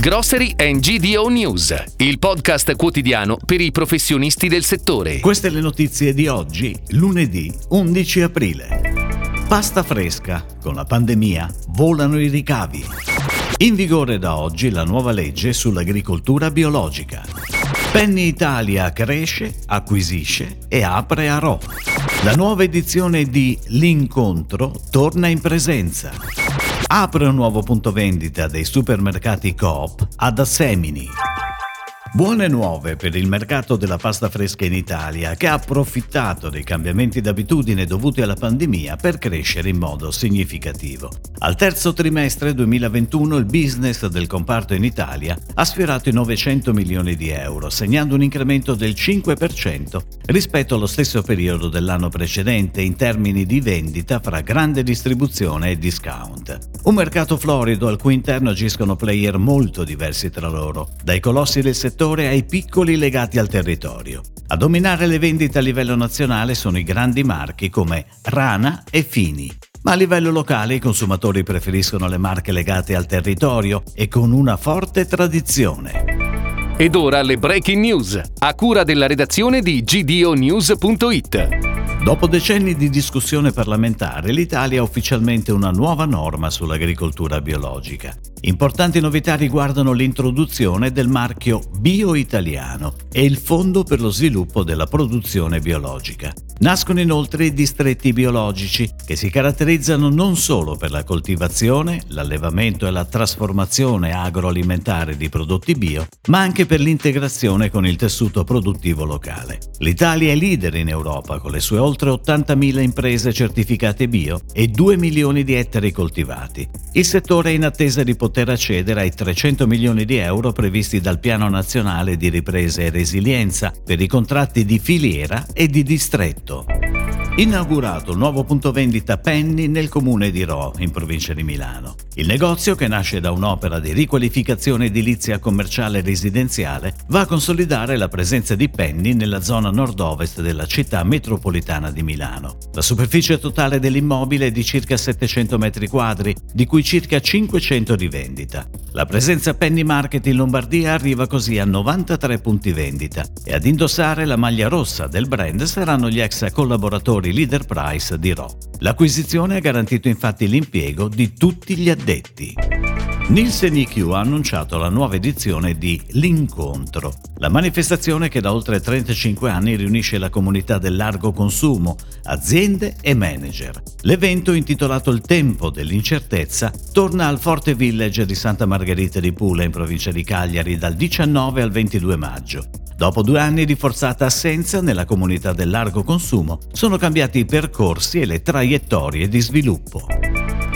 Grocery and GDO News, il podcast quotidiano per i professionisti del settore. Queste le notizie di oggi, lunedì 11 aprile. Pasta fresca. Con la pandemia volano i ricavi. In vigore da oggi la nuova legge sull'agricoltura biologica. Penny Italia cresce, acquisisce e apre a Ro. La nuova edizione di L'Incontro torna in presenza. Apre un nuovo punto vendita dei supermercati Coop ad Assemini. Buone nuove per il mercato della pasta fresca in Italia, che ha approfittato dei cambiamenti d'abitudine dovuti alla pandemia per crescere in modo significativo. Al terzo trimestre 2021 il business del comparto in Italia ha sfiorato i 900 milioni di euro, segnando un incremento del 5% rispetto allo stesso periodo dell'anno precedente in termini di vendita fra grande distribuzione e discount. Un mercato florido al cui interno agiscono player molto diversi tra loro, dai colossi del settore settore ai piccoli legati al territorio. A dominare le vendite a livello nazionale sono i grandi marchi come Rana e Fini. Ma a livello locale i consumatori preferiscono le marche legate al territorio e con una forte tradizione. Ed ora le breaking news, a cura della redazione di gdonews.it. Dopo decenni di discussione parlamentare, l'Italia ha ufficialmente una nuova norma sull'agricoltura biologica. Importanti novità riguardano l'introduzione del marchio Bio Italiano e il Fondo per lo sviluppo della produzione biologica. Nascono inoltre i distretti biologici, che si caratterizzano non solo per la coltivazione, l'allevamento e la trasformazione agroalimentare di prodotti bio, ma anche per l'integrazione con il tessuto produttivo locale. L'Italia è leader in Europa con le sue oltre 80.000 imprese certificate bio e 2 milioni di ettari coltivati. Il settore è in attesa di poter accedere ai 300 milioni di euro previsti dal Piano Nazionale di Ripresa e Resilienza per i contratti di filiera e di distretto Benevento. Inaugurato il nuovo punto vendita Penny nel comune di Ro, in provincia di Milano. Il negozio, che nasce da un'opera di riqualificazione edilizia commerciale e residenziale, va a consolidare la presenza di Penny nella zona nord-ovest della città metropolitana di Milano. La superficie totale dell'immobile è di circa 700 metri quadri, di cui circa 500 di vendita. La presenza Penny Market in Lombardia arriva così a 93 punti vendita e ad indossare la maglia rossa del brand saranno gli ex collaboratori leader price di Ro. L'acquisizione ha garantito infatti l'impiego di tutti gli addetti. Nielsen IQ ha annunciato la nuova edizione di L'Incontro, la manifestazione che da oltre 35 anni riunisce la comunità del largo consumo, aziende e manager. L'evento, intitolato Il tempo dell'incertezza, torna al Forte Village di Santa Margherita di Pula in provincia di Cagliari dal 19 al 22 maggio. Dopo due anni di forzata assenza nella comunità del largo consumo, sono cambiati i percorsi e le traiettorie di sviluppo.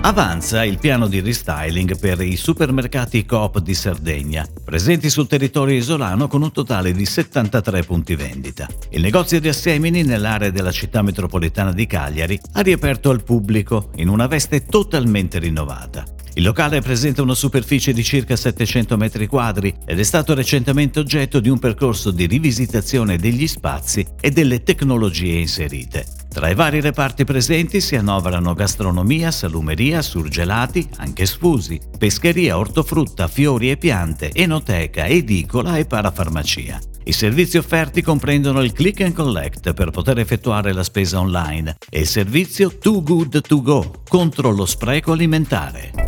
Avanza il piano di restyling per i supermercati Coop di Sardegna, presenti sul territorio isolano con un totale di 73 punti vendita. Il negozio di Assemini, nell'area della città metropolitana di Cagliari, ha riaperto al pubblico in una veste totalmente rinnovata. Il locale presenta una superficie di circa 700 metri quadri ed è stato recentemente oggetto di un percorso di rivisitazione degli spazi e delle tecnologie inserite. Tra i vari reparti presenti si annoverano gastronomia, salumeria, surgelati, anche sfusi, pescheria, ortofrutta, fiori e piante, enoteca, edicola e parafarmacia. I servizi offerti comprendono il click and collect per poter effettuare la spesa online e il servizio Too Good To Go contro lo spreco alimentare.